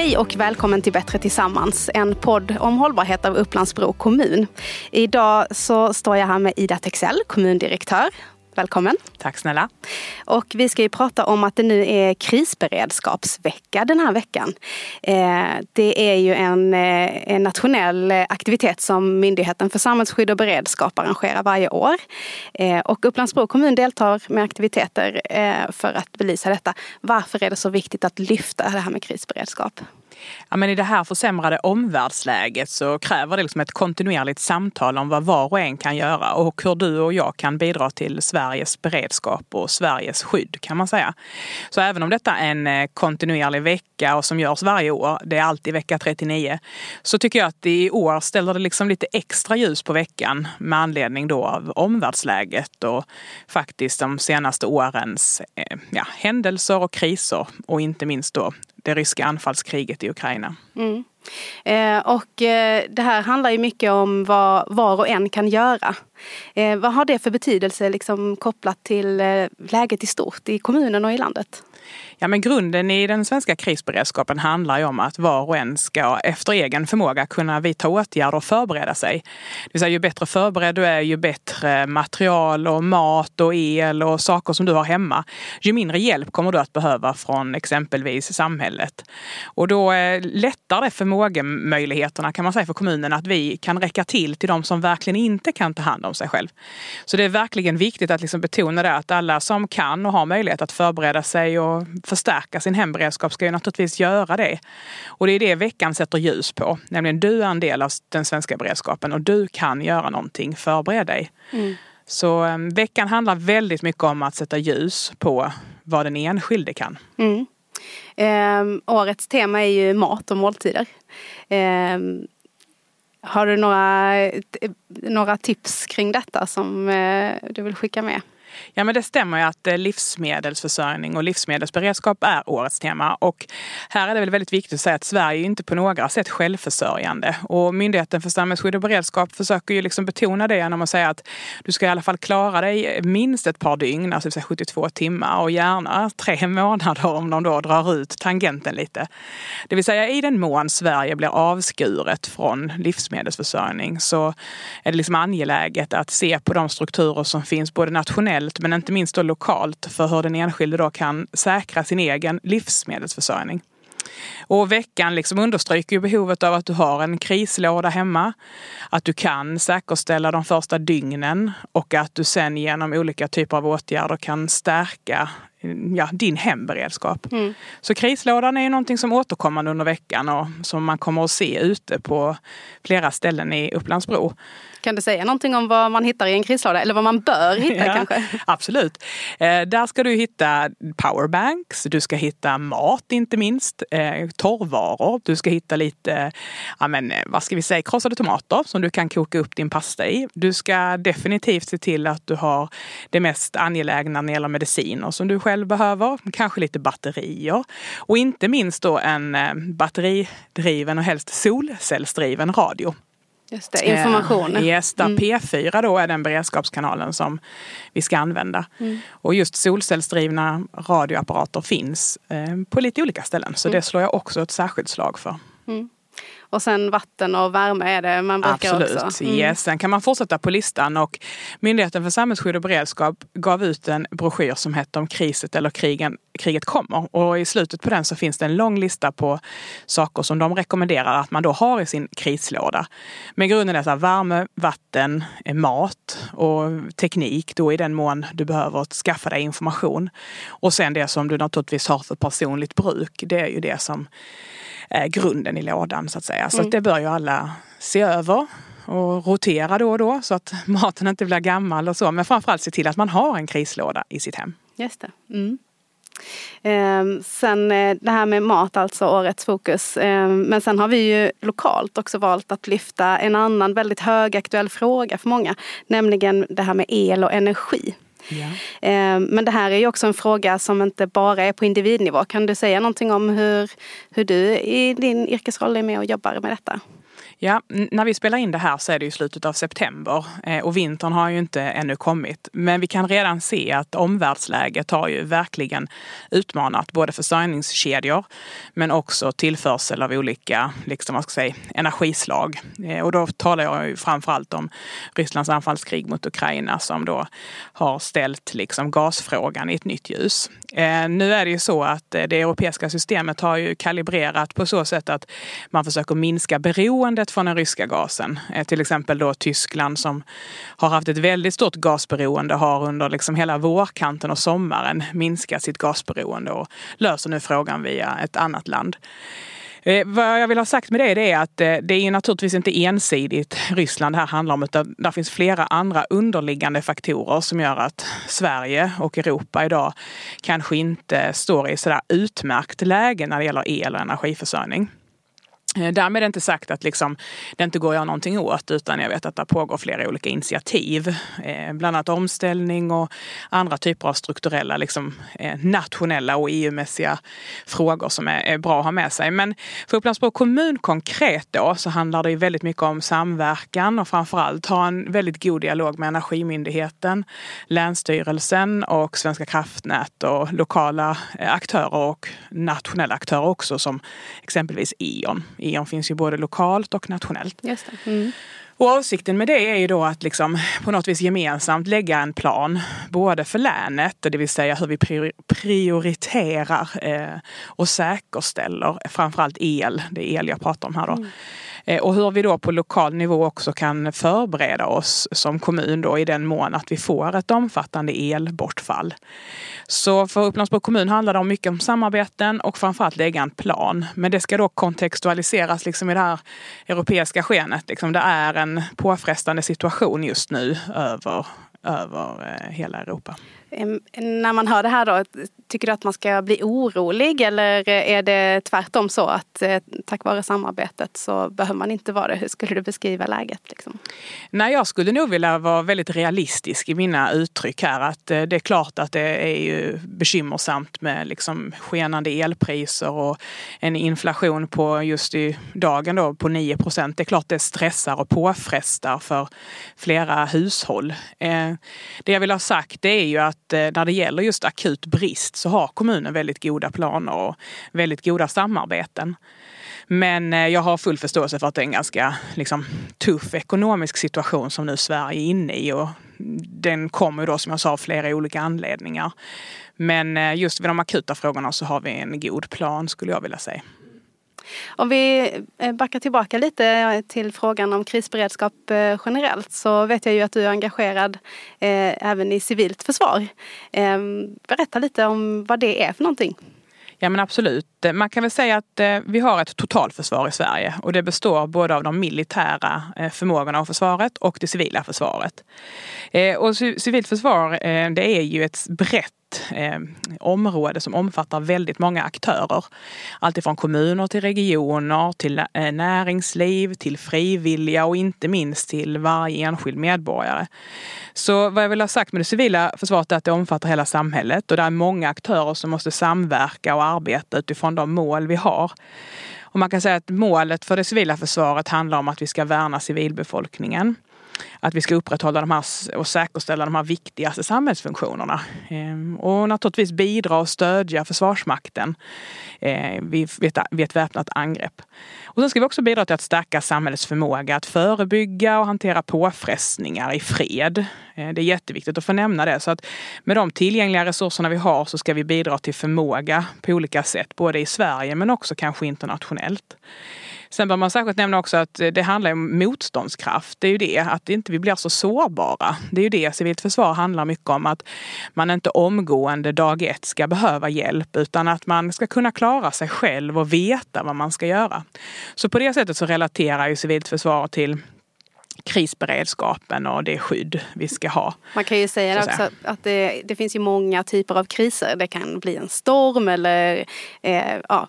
Hej och välkommen till Bättre tillsammans, en podd om hållbarhet av Upplandsbro kommun. Idag så står jag här med Ida Texell, kommundirektör. Välkommen. Tack snälla. Och vi ska ju prata om att det nu är krisberedskapsvecka den här veckan. Eh, det är ju en, eh, en nationell aktivitet som Myndigheten för samhällsskydd och beredskap arrangerar varje år. Eh, och Upplandsbro kommun deltar med aktiviteter för att belysa detta. Varför är det så viktigt att lyfta det här med krisberedskap? Ja, men I det här försämrade omvärldsläget så kräver det liksom ett kontinuerligt samtal om vad var och en kan göra och hur du och jag kan bidra till Sveriges beredskap och Sveriges skydd kan man säga. Så även om detta är en eh, kontinuerlig vecka och som görs varje år, det är alltid vecka 39, så tycker jag att i år ställer det liksom lite extra ljus på veckan med anledning då av omvärldsläget och faktiskt de senaste årens eh, ja, händelser och kriser och inte minst då det ryska anfallskriget i Ukraina. Mm. Eh, och eh, det här handlar ju mycket om vad var och en kan göra. Eh, vad har det för betydelse liksom, kopplat till eh, läget i stort i kommunen och i landet? Ja, men grunden i den svenska krisberedskapen handlar ju om att var och en ska efter egen förmåga kunna vidta åtgärder och förbereda sig. Det vill säga ju bättre förberedd du är, ju bättre material och mat och el och saker som du har hemma, ju mindre hjälp kommer du att behöva från exempelvis samhället. Och då eh, lättar det förmågemöjligheterna kan man säga för kommunen att vi kan räcka till till de som verkligen inte kan ta hand om sig själv. Så det är verkligen viktigt att liksom betona det att alla som kan och har möjlighet att förbereda sig och förstärka sin hemberedskap ska ju naturligtvis göra det. Och det är det veckan sätter ljus på. Nämligen du är en del av den svenska beredskapen och du kan göra någonting. Förbered dig. Mm. Så um, veckan handlar väldigt mycket om att sätta ljus på vad den enskilde kan. Mm. Eh, årets tema är ju mat och måltider. Eh, har du några, några tips kring detta som eh, du vill skicka med? Ja men det stämmer ju att eh, livsmedelsförsörjning och livsmedelsberedskap är årets tema. Och här är det väl väldigt viktigt att säga att Sverige är inte på några sätt självförsörjande. Och Myndigheten för samhällsskydd och beredskap försöker ju liksom betona det genom att säga att du ska i alla fall klara dig minst ett par dygn, alltså 72 timmar och gärna tre månader om de då drar ut tangenten lite. Det vill säga i den mån Sverige blir avskuret från livsmedelsförsörjning så är det liksom angeläget att se på de strukturer som finns både nationellt nationellt men inte minst då lokalt för hur den enskilde då kan säkra sin egen livsmedelsförsörjning. Och veckan liksom understryker ju behovet av att du har en krislåda hemma. Att du kan säkerställa de första dygnen och att du sen genom olika typer av åtgärder kan stärka ja, din hemberedskap. Mm. Så krislådan är ju någonting som återkommande under veckan och som man kommer att se ute på flera ställen i Upplandsbro. Kan du säga någonting om vad man hittar i en krislåda? Eller vad man bör hitta ja, kanske? Absolut. Eh, där ska du hitta powerbanks, du ska hitta mat inte minst, eh, torrvaror, du ska hitta lite, ja men eh, vad ska vi säga, krossade tomater som du kan koka upp din pasta i. Du ska definitivt se till att du har det mest angelägna när det gäller mediciner som du själv behöver, kanske lite batterier och inte minst då en eh, batteridriven och helst solcellsdriven radio. Just det, information. Eh, där mm. P4 då är den beredskapskanalen som vi ska använda. Mm. Och just solcellsdrivna radioapparater finns eh, på lite olika ställen. Så mm. det slår jag också ett särskilt slag för. Och sen vatten och värme är det man brukar Absolut. också. Mm. Yes. Sen kan man fortsätta på listan och Myndigheten för samhällsskydd och beredskap gav ut en broschyr som hette Om kriset eller krigen, kriget kommer. Och i slutet på den så finns det en lång lista på saker som de rekommenderar att man då har i sin krislåda. Men grunden är så här, värme, vatten, mat och teknik då i den mån du behöver skaffa dig information. Och sen det som du naturligtvis har för personligt bruk. Det är ju det som eh, grunden i lådan så att säga. Så mm. det bör ju alla se över och rotera då och då så att maten inte blir gammal och så. Men framförallt se till att man har en krislåda i sitt hem. Just det. Mm. Eh, sen eh, det här med mat, alltså årets fokus. Eh, men sen har vi ju lokalt också valt att lyfta en annan väldigt högaktuell fråga för många. Nämligen det här med el och energi. Yeah. Men det här är ju också en fråga som inte bara är på individnivå. Kan du säga någonting om hur, hur du i din yrkesroll är med och jobbar med detta? Ja, när vi spelar in det här så är det i slutet av september eh, och vintern har ju inte ännu kommit. Men vi kan redan se att omvärldsläget har ju verkligen utmanat både försörjningskedjor men också tillförsel av olika liksom, vad ska säga, energislag. Eh, och då talar jag ju framförallt om Rysslands anfallskrig mot Ukraina som då har ställt liksom gasfrågan i ett nytt ljus. Eh, nu är det ju så att det europeiska systemet har ju kalibrerat på så sätt att man försöker minska beroendet från den ryska gasen. Eh, till exempel då Tyskland som har haft ett väldigt stort gasberoende har under liksom hela vårkanten och sommaren minskat sitt gasberoende och löser nu frågan via ett annat land. Eh, vad jag vill ha sagt med det, det är att eh, det är naturligtvis inte ensidigt Ryssland det här handlar om utan det finns flera andra underliggande faktorer som gör att Sverige och Europa idag kanske inte står i sådär utmärkt läge när det gäller el och energiförsörjning. Eh, därmed är det inte sagt att liksom, det inte går att göra någonting åt utan jag vet att det pågår flera olika initiativ. Eh, bland annat omställning och andra typer av strukturella, liksom, eh, nationella och EU-mässiga frågor som är, är, bra att ha med sig. Men för Upplandsbro kommun konkret då så handlar det väldigt mycket om samverkan och framförallt ha en väldigt god dialog med Energimyndigheten, Länsstyrelsen och Svenska kraftnät och lokala eh, aktörer och nationella aktörer också som exempelvis E.ON E.ON finns ju både lokalt och nationellt. Just. Mm. Och avsikten med det är ju då att liksom på något vis gemensamt lägga en plan, både för länet, det vill säga hur vi prioriterar eh, och säkerställer framförallt el, det är el jag pratar om här då. Mm Eh, och hur vi då på lokal nivå också kan förbereda oss som kommun då i den mån att vi får ett omfattande elbortfall. Så för Upplandsbro kommun handlar det om mycket om samarbeten och framförallt lägga en plan. Men det ska då kontextualiseras liksom i det här europeiska skenet. Liksom det är en påfrestande situation just nu över, över eh, hela Europa. När man hör det här då, tycker du att man ska bli orolig eller är det tvärtom så att eh, tack vare samarbetet så behöver man inte vara det? Hur skulle du beskriva läget? Liksom? Nej, jag skulle nog vilja vara väldigt realistisk i mina uttryck här. Att eh, det är klart att det är ju bekymmersamt med liksom skenande elpriser och en inflation på just i dagen då på 9 procent. Det är klart det stressar och påfrestar för flera hushåll. Eh, det jag vill ha sagt det är ju att eh, när det gäller just akut brist så har kommunen väldigt goda planer och väldigt goda samarbeten. Men eh, jag har full förståelse för att det är en ganska liksom, tuff ekonomisk situation som nu Sverige är inne i. Och den kommer då som jag sa av flera olika anledningar. Men eh, just vid de akuta frågorna så har vi en god plan skulle jag vilja säga. Om vi eh, backar tillbaka lite eh, till frågan om krisberedskap eh, generellt så vet jag ju att du är engagerad även i civilt försvar. Ehm, berätta lite om vad det är för någonting. Ja men absolut. Man kan väl säga att vi har ett totalförsvar i Sverige och det består både av de militära förmågorna av försvaret och det civila försvaret. Och civilt försvar det är ju ett brett eh, område som omfattar väldigt många aktörer. Alltifrån kommuner till regioner, till eh, näringsliv, till frivilliga och inte minst till varje enskild medborgare. Så vad jag vill ha sagt med det civila försvaret är att det omfattar hela samhället och det är många aktörer som måste samverka och arbeta utifrån de mål vi har. Och man kan säga att målet för det civila försvaret handlar om att vi ska värna civilbefolkningen att vi ska upprätthålla de här och säkerställa de här viktigaste samhällsfunktionerna. Ehm, och naturligtvis bidra och stödja Försvarsmakten ehm, vid ett väpnat angrepp. Och sen ska vi också bidra till att stärka samhällets förmåga att förebygga och hantera påfrestningar i fred. Eh, det är jätteviktigt att få nämna det. Så att med de tillgängliga resurserna vi har så ska vi bidra till förmåga på olika sätt, både i Sverige men också kanske internationellt. Sen bör man särskilt nämna också att eh, det handlar om motståndskraft. Det är ju det, att inte vi blir så sårbara. Det är ju det civilt försvar handlar mycket om. Att man inte omgående dag ett ska behöva hjälp utan att man ska kunna klara sig själv och veta vad man ska göra. Så på det sättet så relaterar ju civilt försvar till krisberedskapen och det skydd vi ska ha. Man kan ju säga också säga. att det, det, finns ju många typer av kriser. Det kan bli en storm eller eh, ja,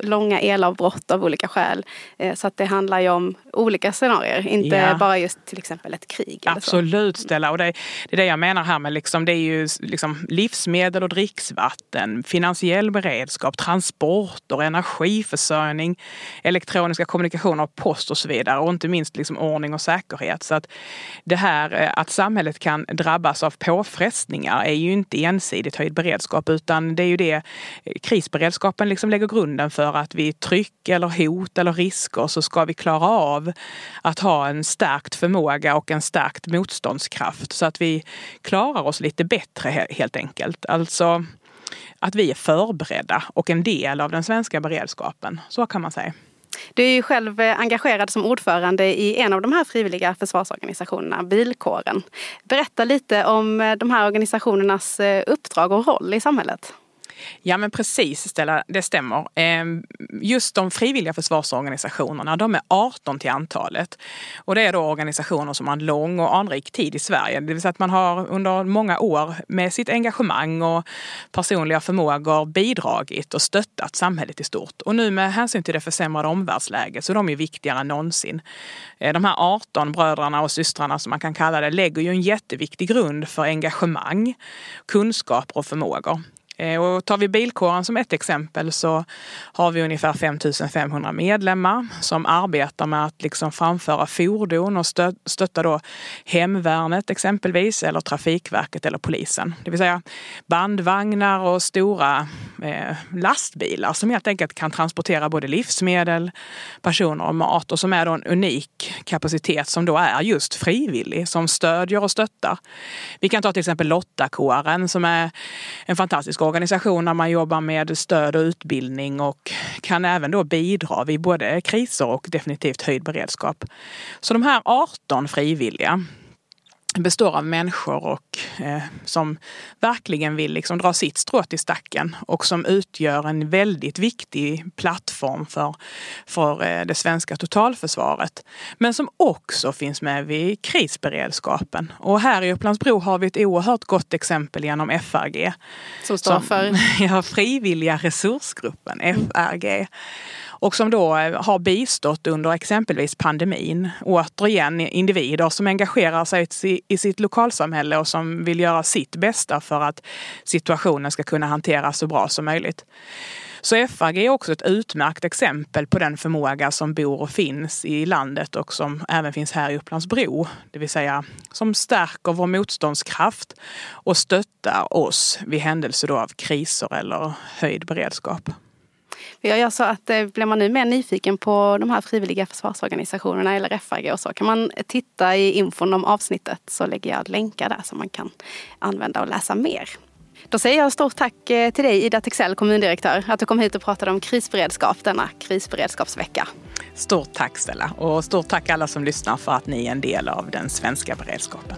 långa elavbrott av olika skäl. Eh, så att det handlar ju om olika scenarier, inte ja. bara just till exempel ett krig. Absolut Stella, och det, det är det jag menar här med liksom, det är ju liksom livsmedel och dricksvatten, finansiell beredskap, transporter, energiförsörjning, elektroniska kommunikationer, post och så vidare och inte minst liksom ordning och säkerhet. Så att det här eh, att samhället kan drabbas av påfrestningar är ju inte ensidigt höjd beredskap utan det är ju det eh, krisberedskapen liksom lägger grunden för att vid tryck eller hot eller risker så ska vi klara av att ha en stärkt förmåga och en stärkt motståndskraft så att vi klarar oss lite bättre helt enkelt. Alltså att vi är förberedda och en del av den svenska beredskapen. Så kan man säga. Du är ju själv eh, engagerad som ordförande i en av de här frivilliga försvarsorganisationerna, Bilkåren. Berätta lite om eh, de här organisationernas eh, uppdrag och roll i samhället. Ja men precis Stella, det stämmer. Ehm, just de frivilliga försvarsorganisationerna, de är 18 till antalet. Och det är då organisationer som har en lång och anrik tid i Sverige. Det vill säga att man har under många år med sitt engagemang och personliga förmågor bidragit och stöttat samhället i stort. Och nu med hänsyn till det försämrade omvärldsläget så är de ju viktigare än någonsin. Ehm, de här 18 bröderna och systrarna som man kan kalla det lägger ju en jätteviktig grund för engagemang, kunskaper och förmågor. Eh, och tar vi bilkåren som ett exempel så har vi ungefär 5500 medlemmar som arbetar med att liksom framföra fordon och stötta då hemvärnet exempelvis eller Trafikverket eller polisen. Det vill säga bandvagnar och stora eh, lastbilar som helt enkelt kan transportera både livsmedel, personer och mat och som är då en unik kapacitet som då är just frivillig som stödjer och stöttar. Vi kan ta till exempel Lottakåren som är en fantastisk organisation där man jobbar med stöd och utbildning och kan även då bidra vid både kriser och definitivt höjd beredskap. Så de här 18 frivilliga består av människor och, eh, som verkligen vill liksom dra sitt strå till stacken och som utgör en väldigt viktig plattform för, för eh, det svenska totalförsvaret. Men som också finns med vid krisberedskapen. Och här i Upplandsbro har vi ett oerhört gott exempel genom FRG. Som står för? ja, Frivilliga resursgruppen, FRG och som då eh, har bistått under exempelvis pandemin. Återigen individer som engagerar sig i sitt lokalsamhälle och som vill göra sitt bästa för att situationen ska kunna hanteras så bra som möjligt. Så FRG är också ett utmärkt exempel på den förmåga som bor och finns i landet och som även finns här i Upplandsbro. Det vill säga som stärker vår motståndskraft och stöttar oss vid händelse av kriser eller höjd beredskap. Jag gör så att eh, blir man nu mer nyfiken på de här frivilliga försvarsorganisationerna eller FRG och så kan man titta i infon om avsnittet så lägger jag länkar där som man kan använda och läsa mer. Då säger jag stort tack eh, till dig Ida Texell, kommundirektör, att du kom hit och pratade om krisberedskap denna krisberedskapsvecka. Stort tack Stella och stort tack alla som lyssnar för att ni är en del av den svenska beredskapen.